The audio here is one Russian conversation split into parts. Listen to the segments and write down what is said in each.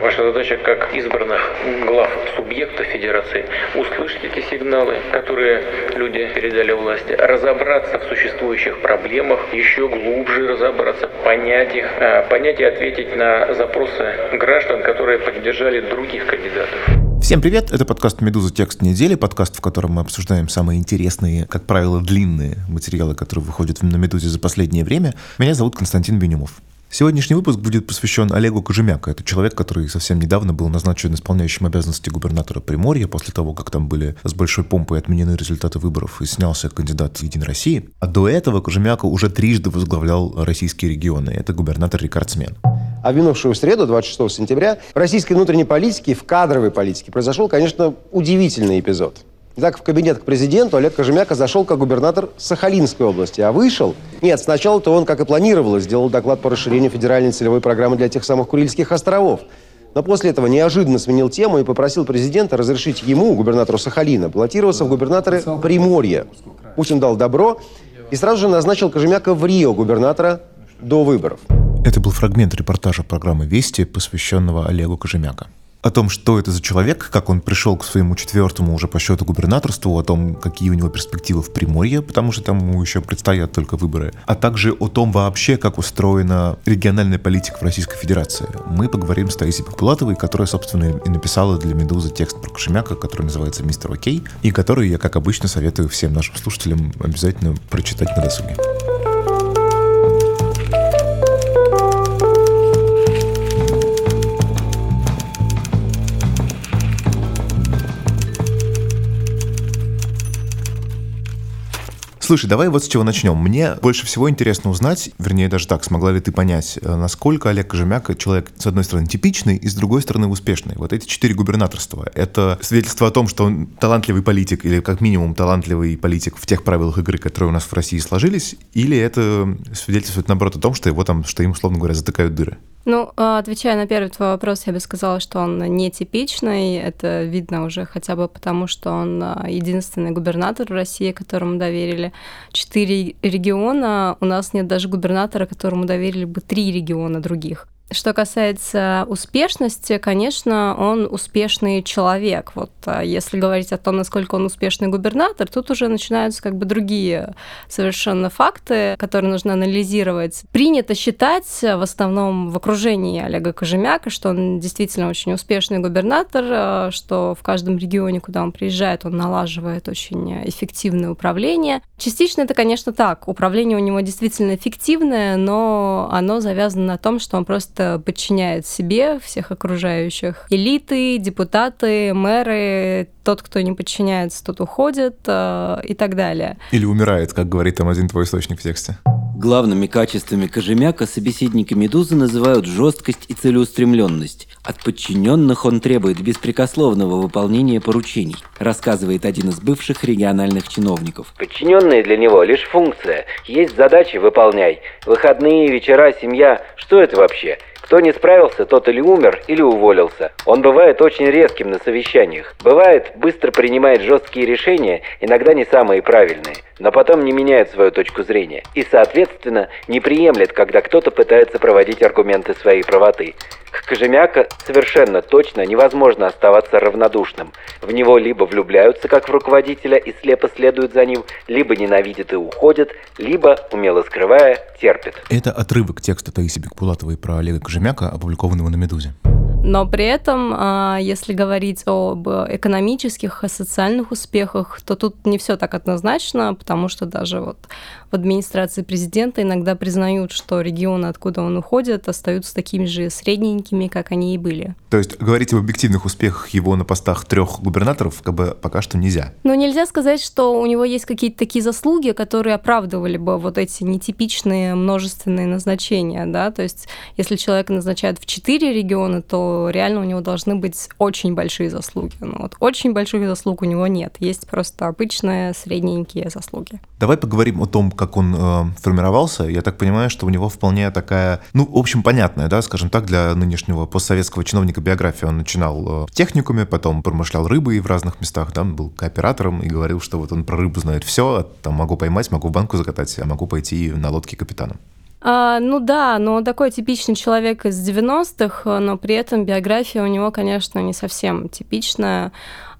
Ваша задача как избранных глав субъекта федерации услышать эти сигналы, которые люди передали власти, разобраться в существующих проблемах, еще глубже разобраться, понять их, а, понять и ответить на запросы граждан, которые поддержали других кандидатов. Всем привет, это подкаст «Медуза. Текст недели», подкаст, в котором мы обсуждаем самые интересные, как правило, длинные материалы, которые выходят на «Медузе» за последнее время. Меня зовут Константин Бенюмов. Сегодняшний выпуск будет посвящен Олегу Кожемяку. Это человек, который совсем недавно был назначен исполняющим обязанности губернатора Приморья после того, как там были с большой помпой отменены результаты выборов и снялся кандидат Единой России. А до этого Кожемяка уже трижды возглавлял российские регионы. Это губернатор-рекордсмен. А в минувшую среду, 26 сентября, в российской внутренней политике, в кадровой политике произошел, конечно, удивительный эпизод – Итак, в кабинет к президенту Олег Кожемяка зашел как губернатор Сахалинской области, а вышел... Нет, сначала-то он, как и планировалось, сделал доклад по расширению федеральной целевой программы для тех самых Курильских островов. Но после этого неожиданно сменил тему и попросил президента разрешить ему, губернатору Сахалина, баллотироваться в губернаторы Приморья. Путин дал добро и сразу же назначил Кожемяка в Рио губернатора до выборов. Это был фрагмент репортажа программы «Вести», посвященного Олегу Кожемяка о том, что это за человек, как он пришел к своему четвертому уже по счету губернаторству, о том, какие у него перспективы в Приморье, потому что там ему еще предстоят только выборы, а также о том вообще, как устроена региональная политика в Российской Федерации. Мы поговорим с Таисией Покулатовой, которая, собственно, и написала для «Медузы» текст про Кошемяка, который называется «Мистер Окей», и который я, как обычно, советую всем нашим слушателям обязательно прочитать на досуге. Слушай, давай вот с чего начнем. Мне больше всего интересно узнать, вернее даже так, смогла ли ты понять, э, насколько Олег Кожемяк человек, с одной стороны, типичный, и с другой стороны, успешный. Вот эти четыре губернаторства — это свидетельство о том, что он талантливый политик, или как минимум талантливый политик в тех правилах игры, которые у нас в России сложились, или это свидетельствует, наоборот, о том, что его там, что им, условно говоря, затыкают дыры? Ну, а, отвечая на первый твой вопрос, я бы сказала, что он нетипичный. Это видно уже хотя бы потому, что он а, единственный губернатор в России, которому доверили четыре региона. У нас нет даже губернатора, которому доверили бы три региона других. Что касается успешности, конечно, он успешный человек. Вот а, если говорить о том, насколько он успешный губернатор, тут уже начинаются как бы другие совершенно факты, которые нужно анализировать. Принято считать в основном в окружении Олега Кожемяка, что он действительно очень успешный губернатор, а, что в каждом регионе, куда он приезжает, он налаживает очень эффективное управление. Частично это, конечно, так. Управление у него действительно эффективное, но оно завязано на том, что он просто просто подчиняет себе всех окружающих. Элиты, депутаты, мэры, тот, кто не подчиняется, тот уходит э, и так далее. Или умирает, как говорит там один твой источник в тексте. Главными качествами Кожемяка собеседники «Медузы» называют жесткость и целеустремленность. От подчиненных он требует беспрекословного выполнения поручений, рассказывает один из бывших региональных чиновников. Подчиненные для него лишь функция. Есть задачи – выполняй. Выходные, вечера, семья – что это вообще? Кто не справился, тот или умер, или уволился. Он бывает очень резким на совещаниях. Бывает, быстро принимает жесткие решения, иногда не самые правильные, но потом не меняет свою точку зрения. И, соответственно, не приемлет, когда кто-то пытается проводить аргументы своей правоты. К Кожемяка совершенно точно невозможно оставаться равнодушным. В него либо влюбляются как в руководителя и слепо следуют за ним, либо ненавидят и уходят, либо, умело скрывая, терпят. Это отрывок текста Таиси Бекпулатовой про Олега Кожемяка, опубликованного на «Медузе». Но при этом, а, если говорить об экономических и социальных успехах, то тут не все так однозначно, потому что даже вот в администрации президента иногда признают, что регионы, откуда он уходит, остаются такими же средненькими, как они и были. То есть говорить об объективных успехах его на постах трех губернаторов как бы пока что нельзя. Ну, нельзя сказать, что у него есть какие-то такие заслуги, которые оправдывали бы вот эти нетипичные множественные назначения, да, то есть если человека назначают в четыре региона, то реально у него должны быть очень большие заслуги. Но вот очень больших заслуг у него нет, есть просто обычные средненькие заслуги. Давай поговорим о том, как он э, формировался, я так понимаю, что у него вполне такая, ну, в общем, понятная, да, скажем так, для нынешнего постсоветского чиновника биография. Он начинал э, в техникуме, потом промышлял рыбой в разных местах, да, был кооператором и говорил, что вот он про рыбу знает все, там могу поймать, могу в банку закатать, а могу пойти на лодке капитаном. А, ну да, но он такой типичный человек из 90-х, но при этом биография у него, конечно, не совсем типичная.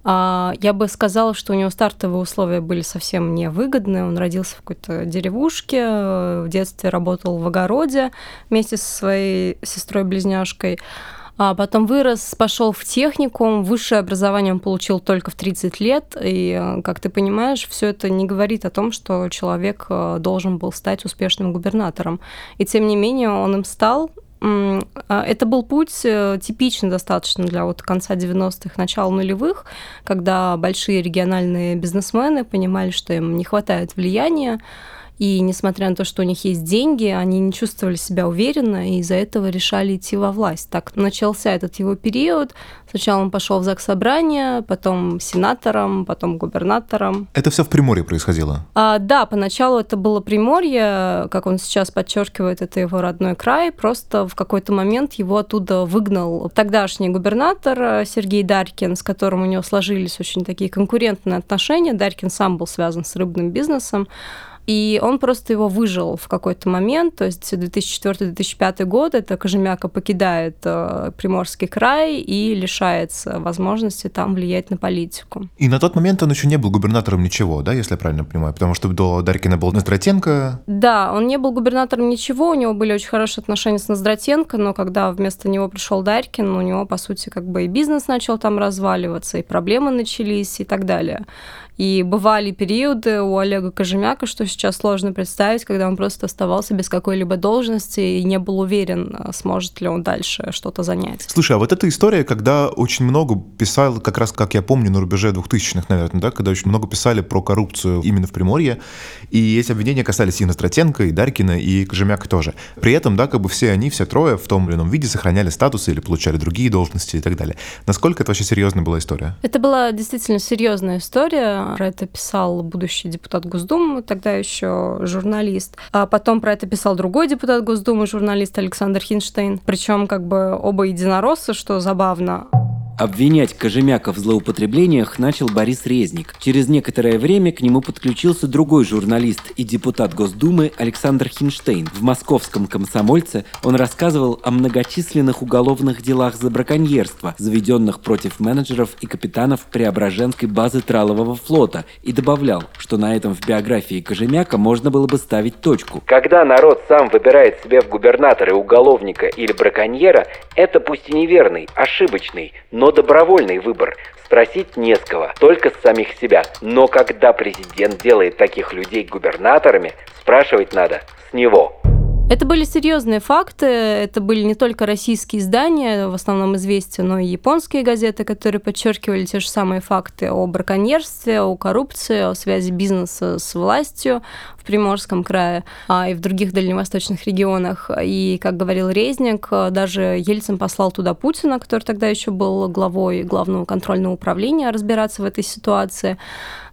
А, я бы сказала, что у него стартовые условия были совсем невыгодные. Он родился в какой-то деревушке, в детстве работал в огороде вместе со своей сестрой-близняшкой. А потом вырос, пошел в техникум, высшее образование он получил только в 30 лет. И, как ты понимаешь, все это не говорит о том, что человек э, должен был стать успешным губернатором. И тем не менее он им стал, а, это был путь э, типичный достаточно для вот конца 90-х, начала нулевых, когда большие региональные бизнесмены понимали, что им не хватает влияния, и несмотря на то, что у них есть деньги, они не чувствовали себя уверенно, и из-за этого решали идти во власть. Так начался этот его период. Сначала он пошел в ЗАГС собрание, потом сенатором, потом губернатором. Это все в Приморье происходило? А, да, поначалу это было Приморье, как он сейчас подчеркивает, это его родной край. Просто в какой-то момент его оттуда выгнал тогдашний губернатор Сергей Дарькин, с которым у него сложились очень такие конкурентные отношения. Дарькин сам был связан с рыбным бизнесом. И он просто его выжил в какой-то момент, то есть 2004-2005 год, это Кожемяка покидает э, Приморский край и лишается возможности там влиять на политику. И на тот момент он еще не был губернатором ничего, да, если я правильно понимаю, потому что до Дарькина был Ноздратенко. Да, он не был губернатором ничего, у него были очень хорошие отношения с Ноздратенко, но когда вместо него пришел Дарькин, у него, по сути, как бы и бизнес начал там разваливаться, и проблемы начались, и так далее. И бывали периоды у Олега Кожемяка, что сейчас сложно представить, когда он просто оставался без какой-либо должности и не был уверен, а, сможет ли он дальше что-то занять. Слушай, а вот эта история, когда очень много писал, как раз, как я помню, на рубеже 2000-х, наверное, да, когда очень много писали про коррупцию именно в Приморье, и эти обвинения касались и Настратенко, и Дарькина, и Кожемяка тоже. При этом, да, как бы все они, все трое в том или ином виде сохраняли статусы или получали другие должности и так далее. Насколько это вообще серьезная была история? Это была действительно серьезная история. Про это писал будущий депутат Госдумы, тогда еще журналист. А потом про это писал другой депутат Госдумы, журналист Александр Хинштейн. Причем как бы оба единороссы, что забавно. Обвинять Кожемяка в злоупотреблениях начал Борис Резник. Через некоторое время к нему подключился другой журналист и депутат Госдумы Александр Хинштейн. В московском «Комсомольце» он рассказывал о многочисленных уголовных делах за браконьерство, заведенных против менеджеров и капитанов Преображенской базы Тралового флота, и добавлял, что на этом в биографии Кожемяка можно было бы ставить точку. Когда народ сам выбирает себе в губернаторы уголовника или браконьера, это пусть и неверный, ошибочный, но добровольный выбор. Спросить не с кого, только с самих себя. Но когда президент делает таких людей губернаторами, спрашивать надо с него. Это были серьезные факты, это были не только российские издания, в основном известия, но и японские газеты, которые подчеркивали те же самые факты о браконьерстве, о коррупции, о связи бизнеса с властью в Приморском крае а и в других дальневосточных регионах. И, как говорил Резник, даже Ельцин послал туда Путина, который тогда еще был главой главного контрольного управления, разбираться в этой ситуации.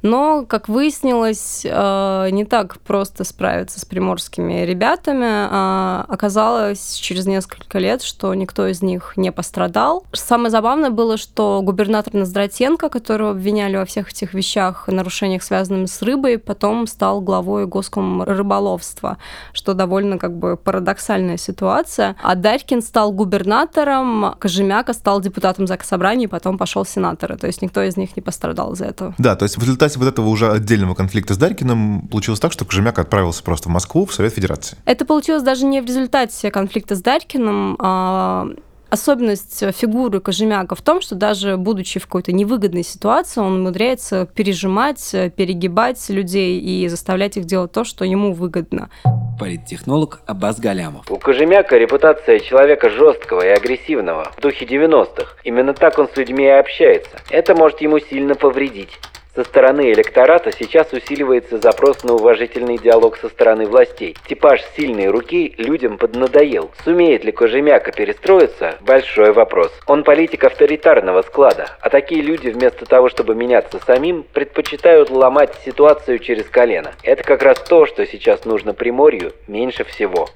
Но, как выяснилось, э, не так просто справиться с приморскими ребятами. А оказалось через несколько лет, что никто из них не пострадал. Самое забавное было, что губернатор Ноздратенко, которого обвиняли во всех этих вещах, нарушениях, связанных с рыбой, потом стал главой госком рыболовства, что довольно как бы парадоксальная ситуация. А Дарькин стал губернатором, Кожемяка стал депутатом Заксобрания, и потом пошел сенаторы. То есть никто из них не пострадал из-за этого. Да, то есть в результате результате вот этого уже отдельного конфликта с Дарькиным получилось так, что Кожемяк отправился просто в Москву, в Совет Федерации. Это получилось даже не в результате конфликта с Дарькиным, а особенность фигуры Кожемяка в том, что даже будучи в какой-то невыгодной ситуации, он умудряется пережимать, перегибать людей и заставлять их делать то, что ему выгодно. Политтехнолог Аббас Галямов. У Кожемяка репутация человека жесткого и агрессивного в духе 90-х. Именно так он с людьми и общается. Это может ему сильно повредить. Со стороны электората сейчас усиливается запрос на уважительный диалог со стороны властей. Типаж сильной руки людям поднадоел. Сумеет ли Кожемяка перестроиться – большой вопрос. Он политик авторитарного склада, а такие люди вместо того, чтобы меняться самим, предпочитают ломать ситуацию через колено. Это как раз то, что сейчас нужно Приморью меньше всего.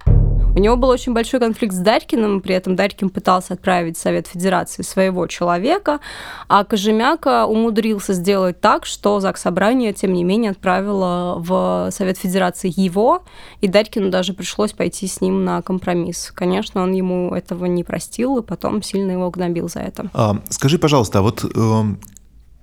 У него был очень большой конфликт с Дарькиным, при этом Дарькин пытался отправить в Совет Федерации своего человека, а Кожемяка умудрился сделать так, что ЗАГС Собрание, тем не менее, отправило в Совет Федерации его, и Дарькину даже пришлось пойти с ним на компромисс. Конечно, он ему этого не простил, и потом сильно его гнобил за это. А, скажи, пожалуйста, а вот э,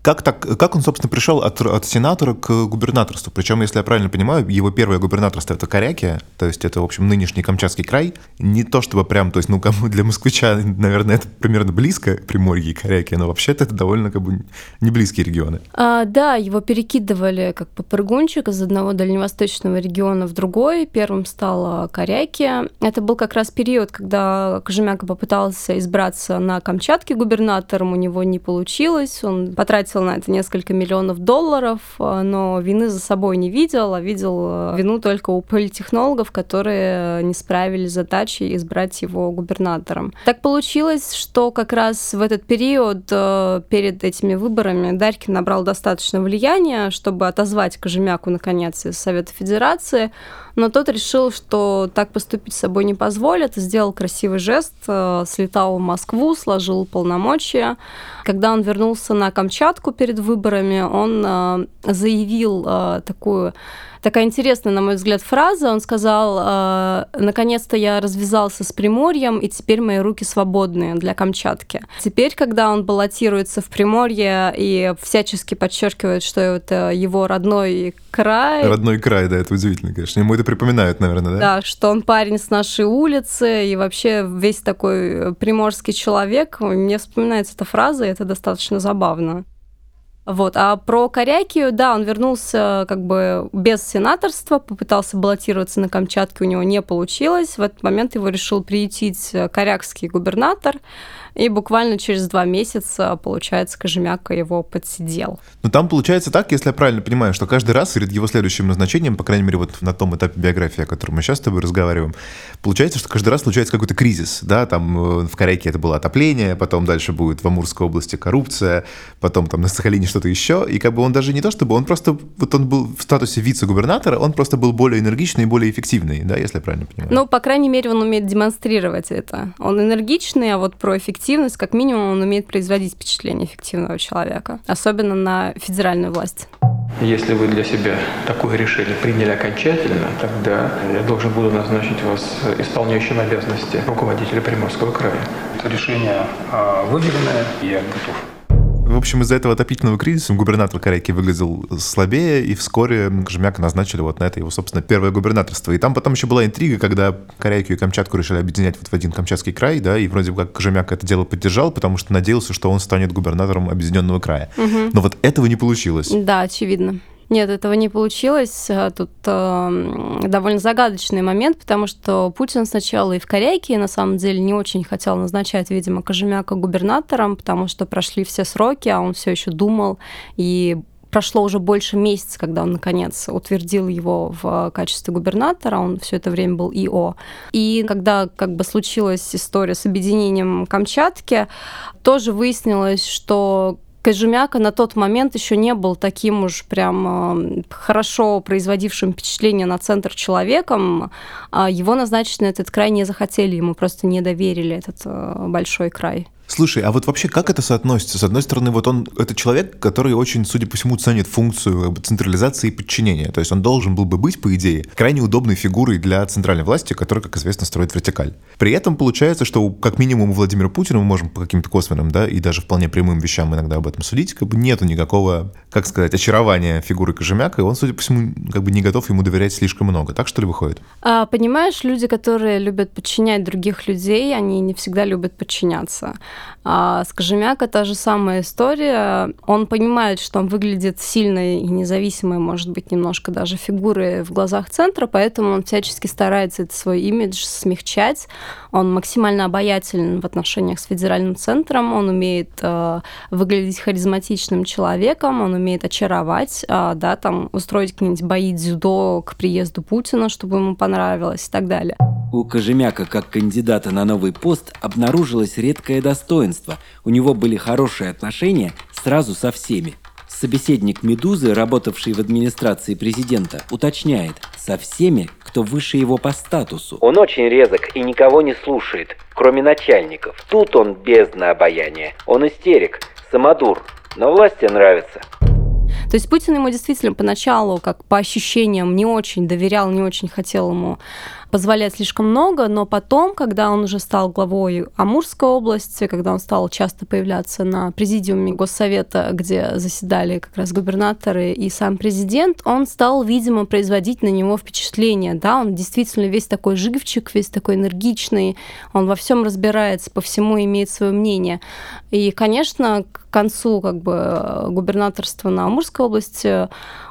как, так, как он, собственно, пришел от, от сенатора к губернаторству? Причем, если я правильно понимаю, его первое губернаторство — это Корякия, то есть это, в общем, нынешний Камчатский край. Не то чтобы прям, то есть, ну, кому для москвича, наверное, это примерно близко, Приморье и Корякия, но вообще-то это довольно как бы не близкие регионы. А, да, его перекидывали как попрыгунчик из одного дальневосточного региона в другой. Первым стала Корякия. Это был как раз период, когда Кожемяка попытался избраться на Камчатке губернатором, у него не получилось, он потратил потратил на это несколько миллионов долларов, э, но вины за собой не видел, а видел э, вину только у политтехнологов, которые не справились с задачей избрать его губернатором. Так получилось, что как раз в этот период э, перед этими выборами Дарькин набрал достаточно влияния, чтобы отозвать Кожемяку наконец из Совета Федерации, но тот решил, что так поступить с собой не позволит, сделал красивый жест, слетал в Москву, сложил полномочия. Когда он вернулся на Камчатку перед выборами, он э, заявил э, такую такая интересная, на мой взгляд, фраза. Он сказал, э, наконец-то я развязался с Приморьем, и теперь мои руки свободные для Камчатки. Теперь, когда он баллотируется в Приморье и всячески подчеркивает, что это его родной край. Родной край, да, это удивительно, конечно. Ему это припоминают, наверное, да? Да, что он парень с нашей улицы, и вообще весь такой приморский человек. Мне вспоминается эта фраза, и это достаточно забавно. Вот. А про Корякию, да, он вернулся как бы без сенаторства, попытался баллотироваться на Камчатке, у него не получилось. В этот момент его решил приютить корякский губернатор. И буквально через два месяца, получается, Кожемяка его подсидел. Ну там получается так, если я правильно понимаю, что каждый раз перед его следующим назначением, по крайней мере, вот на том этапе биографии, о котором мы сейчас с тобой разговариваем, получается, что каждый раз случается какой-то кризис, да, там э, в Корейке это было отопление, потом дальше будет в Амурской области коррупция, потом там на Сахалине что-то еще, и как бы он даже не то чтобы, он просто, вот он был в статусе вице-губернатора, он просто был более энергичный и более эффективный, да, если я правильно понимаю? Ну, по крайней мере, он умеет демонстрировать это. Он энергичный, а вот про эффективность как минимум, он умеет производить впечатление эффективного человека, особенно на федеральную власть. Если вы для себя такое решение приняли окончательно, тогда я должен буду назначить вас исполняющим обязанности руководителя Приморского края. Это решение а, выверенное, я готов. В общем, из-за этого отопительного кризиса губернатор Корейки выглядел слабее, и вскоре Кожемяка назначили вот на это его, собственно, первое губернаторство. И там потом еще была интрига, когда Корейку и Камчатку решили объединять вот в один Камчатский край, да, и вроде как Кожемяка это дело поддержал, потому что надеялся, что он станет губернатором объединенного края. Угу. Но вот этого не получилось. Да, очевидно. Нет, этого не получилось. А тут э, довольно загадочный момент, потому что Путин сначала и в Корейке на самом деле не очень хотел назначать, видимо, Кожемяка губернатором, потому что прошли все сроки, а он все еще думал и прошло уже больше месяца, когда он, наконец, утвердил его в качестве губернатора, он все это время был ИО. И когда как бы случилась история с объединением Камчатки, тоже выяснилось, что Кожемяка на тот момент еще не был таким уж прям э, хорошо производившим впечатление на центр человеком. А его назначить на этот край не захотели, ему просто не доверили этот э, большой край. Слушай, а вот вообще как это соотносится? С одной стороны, вот он, это человек, который очень, судя по всему, ценит функцию бы, централизации и подчинения. То есть он должен был бы быть, по идее, крайне удобной фигурой для центральной власти, которая, как известно, строит вертикаль. При этом получается, что как минимум у Владимира Путина, мы можем по каким-то косвенным, да, и даже вполне прямым вещам иногда об этом судить, как бы нету никакого, как сказать, очарования фигуры Кожемяка, и он, судя по всему, как бы не готов ему доверять слишком много. Так что ли выходит? А, понимаешь, люди, которые любят подчинять других людей, они не всегда любят подчиняться. А с Кожемяка та же самая история. Он понимает, что он выглядит сильной и независимой, может быть, немножко даже фигурой в глазах центра, поэтому он всячески старается этот свой имидж смягчать. Он максимально обаятелен в отношениях с федеральным центром, он умеет э, выглядеть харизматичным человеком, он умеет очаровать, э, да, там устроить какие-нибудь бои дзюдо к приезду Путина, чтобы ему понравилось и так далее. У Кожемяка как кандидата на новый пост обнаружилось редкое достоинство. У него были хорошие отношения сразу со всеми. Собеседник «Медузы», работавший в администрации президента, уточняет, со всеми, кто выше его по статусу. Он очень резок и никого не слушает, кроме начальников. Тут он бездна обаяния. Он истерик, самодур, но власти нравится. То есть Путин ему действительно поначалу, как по ощущениям, не очень доверял, не очень хотел ему позволяет слишком много, но потом, когда он уже стал главой Амурской области, когда он стал часто появляться на президиуме Госсовета, где заседали как раз губернаторы и сам президент, он стал, видимо, производить на него впечатление. Да, он действительно весь такой живчик, весь такой энергичный, он во всем разбирается, по всему имеет свое мнение. И, конечно, к концу как бы губернаторства на Амурской области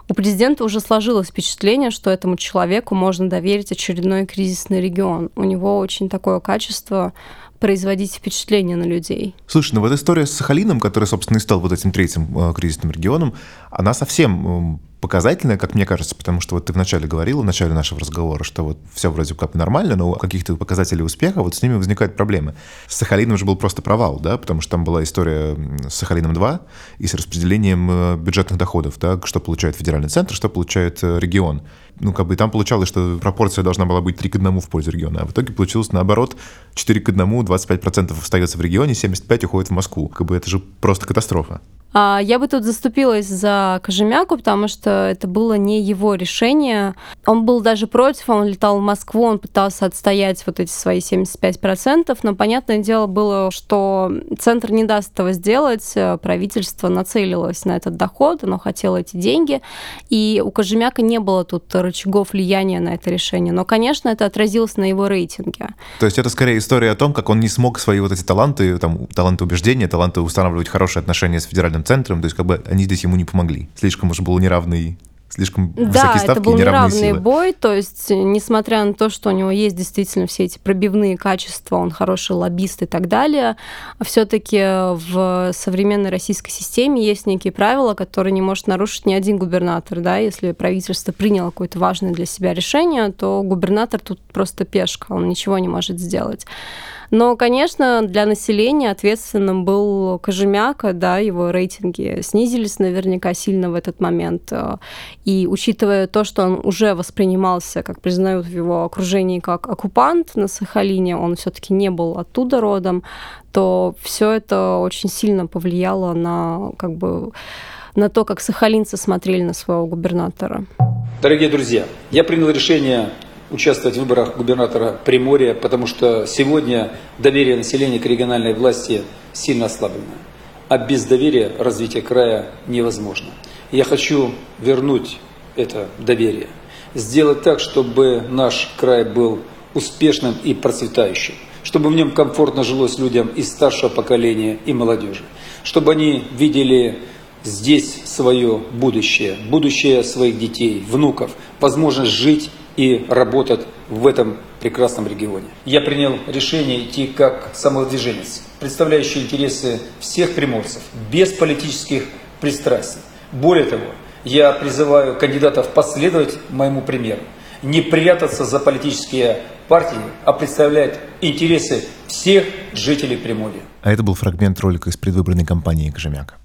у президента уже сложилось впечатление, что этому человеку можно доверить очередной кризисный регион. У него очень такое качество производить впечатление на людей. Слушай, ну вот история с Сахалином, который, собственно, и стал вот этим третьим э, кризисным регионом, она совсем показательная, как мне кажется, потому что вот ты вначале говорила, в начале нашего разговора, что вот все вроде как нормально, но у каких-то показателей успеха вот с ними возникают проблемы. С Сахалином же был просто провал, да, потому что там была история с Сахалином-2 и с распределением э, бюджетных доходов, да, что получает федеральный центр, что получает э, регион. Ну, как бы там получалось, что пропорция должна была быть 3 к 1 в пользу региона, а в итоге получилось наоборот, 4 к 1, 25% остается в регионе, 75% уходит в Москву. Как бы это же просто катастрофа. А, я бы тут заступилась за Кожемяку, потому что это было не его решение. Он был даже против, он летал в Москву, он пытался отстоять вот эти свои 75%, но понятное дело было, что центр не даст этого сделать, правительство нацелилось на этот доход, оно хотело эти деньги, и у Кожемяка не было тут рычагов влияния на это решение. Но, конечно, это отразилось на его рейтинге. То есть это скорее история о том, как он не смог свои вот эти таланты, там, таланты убеждения, таланты устанавливать хорошие отношения с федеральным федеральным центром, то есть как бы они здесь ему не помогли. Слишком уж был неравный слишком да, высокие ставки это был неравный силы. бой, то есть несмотря на то, что у него есть действительно все эти пробивные качества, он хороший лоббист и так далее, все-таки в современной российской системе есть некие правила, которые не может нарушить ни один губернатор, да, если правительство приняло какое-то важное для себя решение, то губернатор тут просто пешка, он ничего не может сделать. Но, конечно, для населения ответственным был Кожемяка, да, его рейтинги снизились наверняка сильно в этот момент. И учитывая то, что он уже воспринимался, как признают в его окружении, как оккупант на Сахалине, он все-таки не был оттуда родом, то все это очень сильно повлияло на как бы на то, как сахалинцы смотрели на своего губернатора. Дорогие друзья, я принял решение участвовать в выборах губернатора Приморья, потому что сегодня доверие населения к региональной власти сильно ослаблено. А без доверия развитие края невозможно. Я хочу вернуть это доверие, сделать так, чтобы наш край был успешным и процветающим, чтобы в нем комфортно жилось людям из старшего поколения и молодежи, чтобы они видели здесь свое будущее, будущее своих детей, внуков, возможность жить и работать в этом прекрасном регионе. Я принял решение идти как самовыдвиженец, представляющий интересы всех приморцев, без политических пристрастий. Более того, я призываю кандидатов последовать моему примеру, не прятаться за политические партии, а представлять интересы всех жителей Приморья. А это был фрагмент ролика из предвыборной кампании Кожемяка.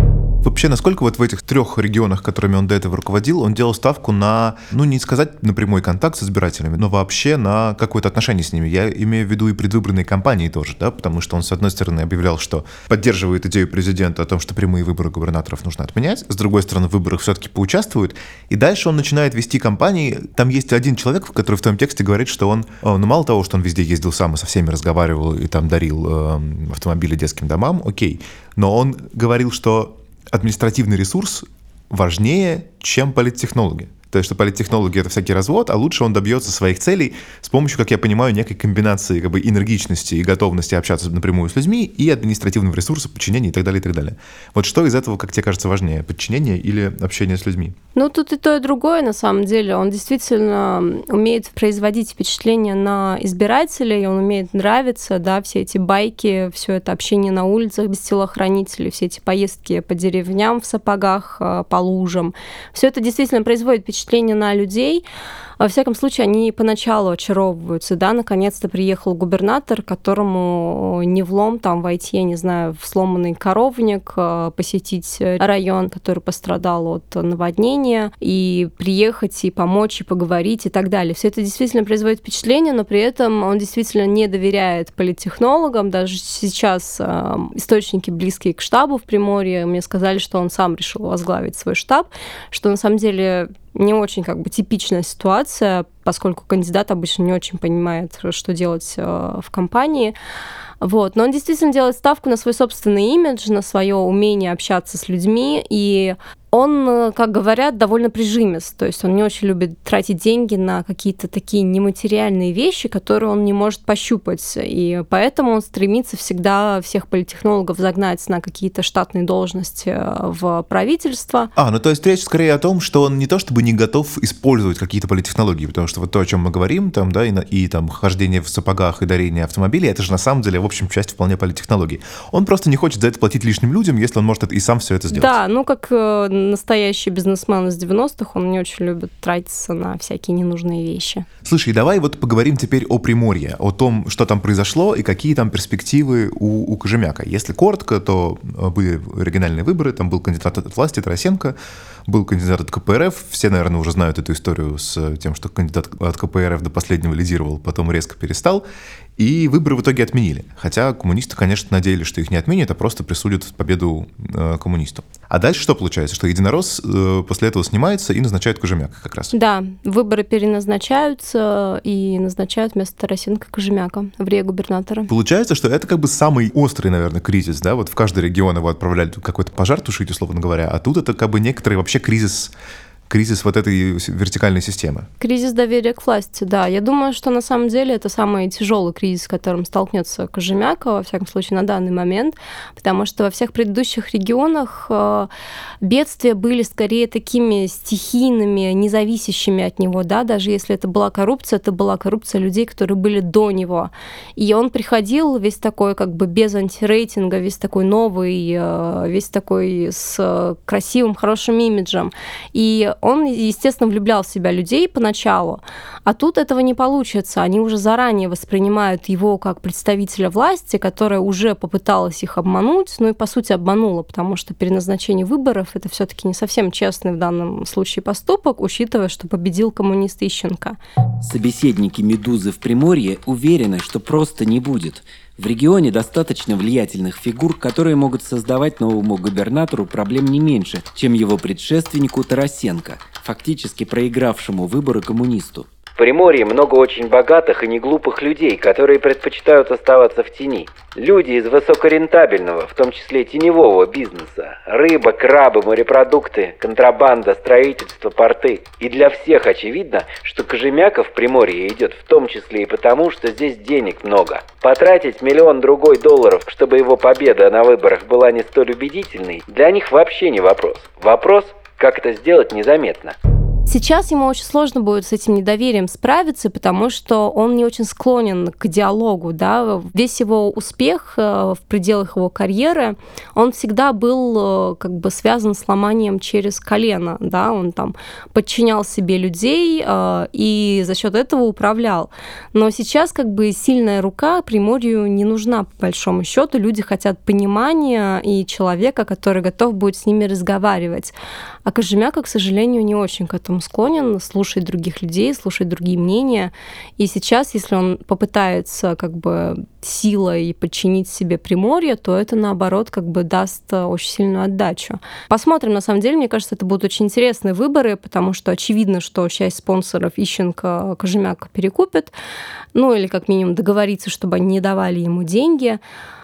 Вообще, насколько вот в этих трех регионах, которыми он до этого руководил, он делал ставку на, ну, не сказать на прямой контакт с избирателями, но вообще на какое-то отношение с ними. Я имею в виду и предвыборные кампании тоже, да, потому что он, с одной стороны, объявлял, что поддерживает идею президента о том, что прямые выборы губернаторов нужно отменять, с другой стороны, в выборах все-таки поучаствует, и дальше он начинает вести кампании. Там есть один человек, который в том тексте говорит, что он, ну, мало того, что он везде ездил сам и со всеми разговаривал и там дарил э, автомобили детским домам, окей, но он говорил, что административный ресурс важнее, чем политтехнологи. То есть, что политтехнологи — это всякий развод, а лучше он добьется своих целей с помощью, как я понимаю, некой комбинации как бы, энергичности и готовности общаться напрямую с людьми и административного ресурса, подчинения и так далее, и так далее. Вот что из этого, как тебе кажется, важнее, подчинение или общение с людьми? Ну, тут и то, и другое, на самом деле. Он действительно умеет производить впечатление на избирателей, он умеет нравиться, да, все эти байки, все это общение на улицах без телохранителей, все эти поездки по деревням в сапогах, э, по лужам. Все это действительно производит впечатление впечатление на людей, во всяком случае, они поначалу очаровываются, да, наконец-то приехал губернатор, которому не влом там войти, я не знаю, в сломанный коровник, э, посетить район, который пострадал от наводнения, и приехать и помочь, и поговорить, и так далее. Все это действительно производит впечатление, но при этом он действительно не доверяет политтехнологам. Даже сейчас э, источники, близкие к штабу в Приморье, мне сказали, что он сам решил возглавить свой штаб, что на самом деле не очень как бы типичная ситуация, поскольку кандидат обычно не очень понимает, что делать э, в компании. Вот. Но он действительно делает ставку на свой собственный имидж, на свое умение общаться с людьми, и он, э, как говорят, довольно прижимист, то есть он не очень любит тратить деньги на какие-то такие нематериальные вещи, которые он не может пощупать, и поэтому он стремится всегда всех политтехнологов загнать на какие-то штатные должности э, в правительство. А, ну то есть речь скорее о том, что он не то чтобы не готов использовать какие-то политтехнологии, потому что вот то, о чем мы говорим, там, да, и, и там хождение в сапогах и дарение автомобилей, это же на самом деле, в общем, часть вполне политтехнологии. Он просто не хочет за это платить лишним людям, если он может и сам все это сделать. Да, ну как э, настоящий бизнесмен из 90-х, он не очень любит тратиться на всякие ненужные вещи. Слушай, давай вот поговорим теперь о Приморье, о том, что там произошло и какие там перспективы у, у Кожемяка. Если коротко, то э, были региональные выборы, там был кандидат от власти Тарасенко, был кандидат от КПРФ. Все, наверное, уже знают эту историю с тем, что кандидат от КПРФ до последнего лидировал, потом резко перестал. И выборы в итоге отменили. Хотя коммунисты, конечно, надеялись, что их не отменят, а просто присудят победу э, коммунисту. А дальше что получается? Что единорос э, после этого снимается и назначают Кожемяка как раз. Да, выборы переназначаются и назначают вместо Тарасенко Кожемяка в ре-губернатора. Получается, что это как бы самый острый, наверное, кризис, да? Вот в каждый регион его отправляли какой-то пожар тушить, условно говоря, а тут это как бы некоторый вообще кризис кризис вот этой вертикальной системы. Кризис доверия к власти, да. Я думаю, что на самом деле это самый тяжелый кризис, с которым столкнется Кожемяка, во всяком случае, на данный момент, потому что во всех предыдущих регионах э, бедствия были скорее такими стихийными, независящими от него, да, даже если это была коррупция, это была коррупция людей, которые были до него. И он приходил весь такой как бы без антирейтинга, весь такой новый, э, весь такой с красивым, хорошим имиджем. И он, естественно, влюблял в себя людей поначалу, а тут этого не получится. Они уже заранее воспринимают его как представителя власти, которая уже попыталась их обмануть, ну и, по сути, обманула, потому что переназначение выборов – это все таки не совсем честный в данном случае поступок, учитывая, что победил коммунист Ищенко. Собеседники «Медузы» в Приморье уверены, что просто не будет – в регионе достаточно влиятельных фигур, которые могут создавать новому губернатору проблем не меньше, чем его предшественнику Тарасенко, фактически проигравшему выборы коммунисту. В Приморье много очень богатых и неглупых людей, которые предпочитают оставаться в тени. Люди из высокорентабельного, в том числе теневого бизнеса. Рыба, крабы, морепродукты, контрабанда, строительство, порты. И для всех очевидно, что Кожемяка в Приморье идет в том числе и потому, что здесь денег много. Потратить миллион другой долларов, чтобы его победа на выборах была не столь убедительной, для них вообще не вопрос. Вопрос, как это сделать незаметно. Сейчас ему очень сложно будет с этим недоверием справиться, потому что он не очень склонен к диалогу, да, весь его успех э, в пределах его карьеры, он всегда был э, как бы связан с ломанием через колено, да, он там подчинял себе людей э, и за счет этого управлял. Но сейчас как бы сильная рука Приморью не нужна по большому счету, люди хотят понимания и человека, который готов будет с ними разговаривать. А Кожемяка, к сожалению, не очень к этому склонен слушать других людей, слушать другие мнения. И сейчас, если он попытается как бы силой подчинить себе Приморье, то это, наоборот, как бы даст э, очень сильную отдачу. Посмотрим, на самом деле, мне кажется, это будут очень интересные выборы, потому что очевидно, что часть спонсоров Ищенко Кожемяка перекупит, ну или как минимум договориться, чтобы они не давали ему деньги.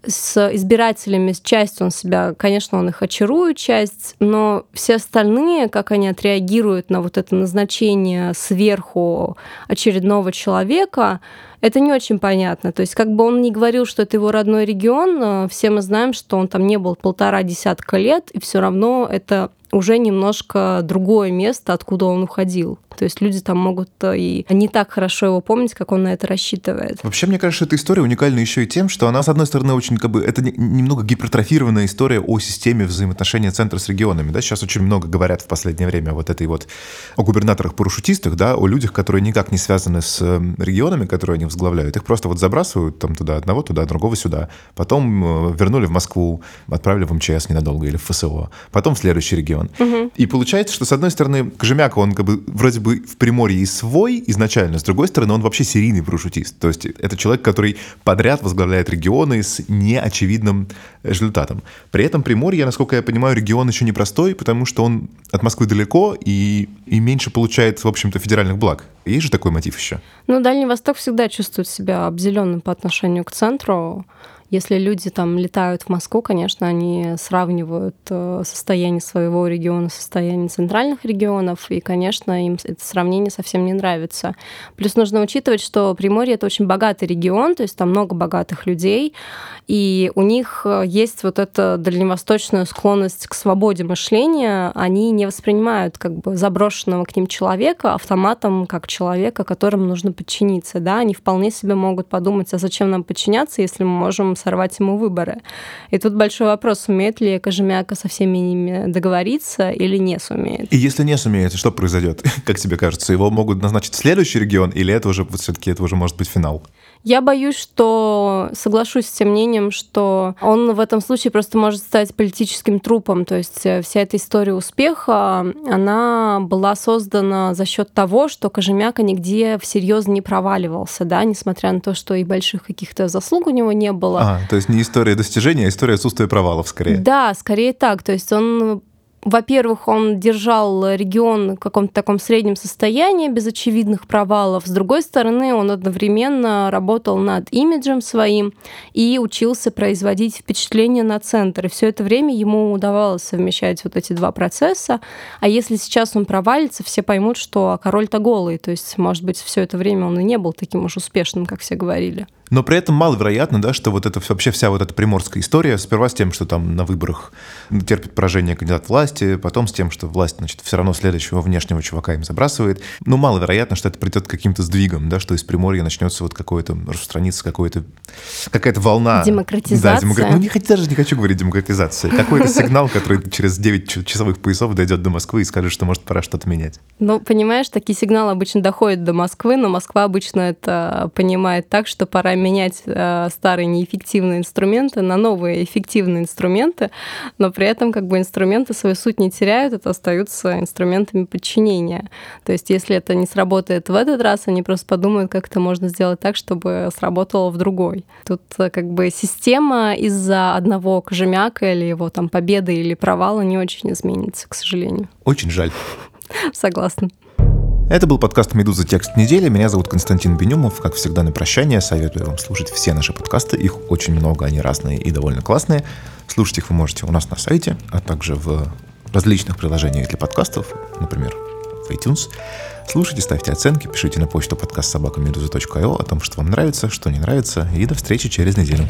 С избирателями, с частью он себя, конечно, он их очарует, часть, но все остальные, как они отреагируют на вот это назначение сверху очередного человека, это не очень понятно. То есть как бы он не говорил, что это его родной регион, все мы знаем, что он там не был полтора десятка лет, и все равно это уже немножко другое место, откуда он уходил. То есть люди там могут э, и не так хорошо его помнить, как он на это рассчитывает. Вообще, мне кажется, эта история уникальна еще и тем, что она, с одной стороны, очень как бы... Это немного гипертрофированная история о системе взаимоотношения центра с регионами. Да? Сейчас очень много говорят в последнее время вот этой вот о губернаторах-парашютистах, да, о людях, которые никак не связаны с эм, регионами, которые они возглавляют. Их просто вот забрасывают там туда одного, туда, другого сюда. Потом э, вернули в Москву, отправили в МЧС ненадолго или в ФСО. Потом в следующий регион. Угу. И получается, что с одной стороны, Кожемяка, он как бы вроде бы в Приморье и свой изначально, с другой стороны, он вообще серийный парашютист. То есть это человек, который подряд возглавляет регионы с неочевидным результатом. При этом Приморье, насколько я понимаю, регион еще непростой, потому что он от Москвы далеко и, и меньше получает, в общем-то, федеральных благ. Есть же такой мотив еще? Ну, Дальний Восток всегда чувствует себя обделенным по отношению к центру. Если люди там летают в Москву, конечно, они сравнивают э, состояние своего региона с состоянием центральных регионов, и, конечно, им это сравнение совсем не нравится. Плюс нужно учитывать, что Приморье — это очень богатый регион, то есть там много богатых людей, и у них э, есть вот эта дальневосточная склонность к свободе мышления, они не воспринимают как бы заброшенного к ним человека автоматом как человека, которому нужно подчиниться, да, они вполне себе могут подумать, а зачем нам подчиняться, если мы можем сорвать ему выборы. И тут большой вопрос, сумеет ли Кожемяка со всеми ними договориться или не сумеет. И если не сумеет, что произойдет? Как тебе кажется, его могут назначить в следующий регион, или это уже все-таки это уже может быть финал? Я боюсь, что соглашусь с тем мнением, что он в этом случае просто может стать политическим трупом. То есть э, вся эта история успеха, она была создана за счет того, что Кожемяка нигде всерьез не проваливался, да, несмотря на то, что и больших каких-то заслуг у него не было. А, то есть не история достижения, а история отсутствия провалов скорее. Да, скорее так. То есть он во-первых, он держал регион в каком-то таком среднем состоянии, без очевидных провалов. С другой стороны, он одновременно работал над имиджем своим и учился производить впечатление на центр. И все это время ему удавалось совмещать вот эти два процесса. А если сейчас он провалится, все поймут, что король-то голый. То есть, может быть, все это время он и не был таким уж успешным, как все говорили. Но при этом маловероятно, да, что вот это вообще вся вот эта приморская история, сперва с тем, что там на выборах терпит поражение кандидат власти, потом с тем, что власть, значит, все равно следующего внешнего чувака им забрасывает. Ну, маловероятно, что это придет к каким-то сдвигам, да, что из Приморья начнется вот какое-то, распространиться какое-то, какая-то волна. Демократизация. Да, демокра... ну, не, даже не хочу говорить демократизация. Какой-то сигнал, который через 9 часовых поясов дойдет до Москвы и скажет, что может пора что-то менять. Ну, понимаешь, такие сигналы обычно доходят до Москвы, но Москва обычно это понимает так, что пора менять э, старые неэффективные инструменты на новые эффективные инструменты, но при этом как бы инструменты свою суть не теряют, это остаются инструментами подчинения. То есть если это не сработает в этот раз, они просто подумают, как это можно сделать так, чтобы сработало в другой. Тут э, как бы система из-за одного кожемяка или его там победы или провала не очень изменится, к сожалению. Очень жаль. Согласна. Это был подкаст «Медуза. Текст недели». Меня зовут Константин Бенюмов. Как всегда, на прощание советую вам слушать все наши подкасты. Их очень много, они разные и довольно классные. Слушать их вы можете у нас на сайте, а также в различных приложениях для подкастов, например, в iTunes. Слушайте, ставьте оценки, пишите на почту подкаст собакамедуза.io о том, что вам нравится, что не нравится. И до встречи через неделю.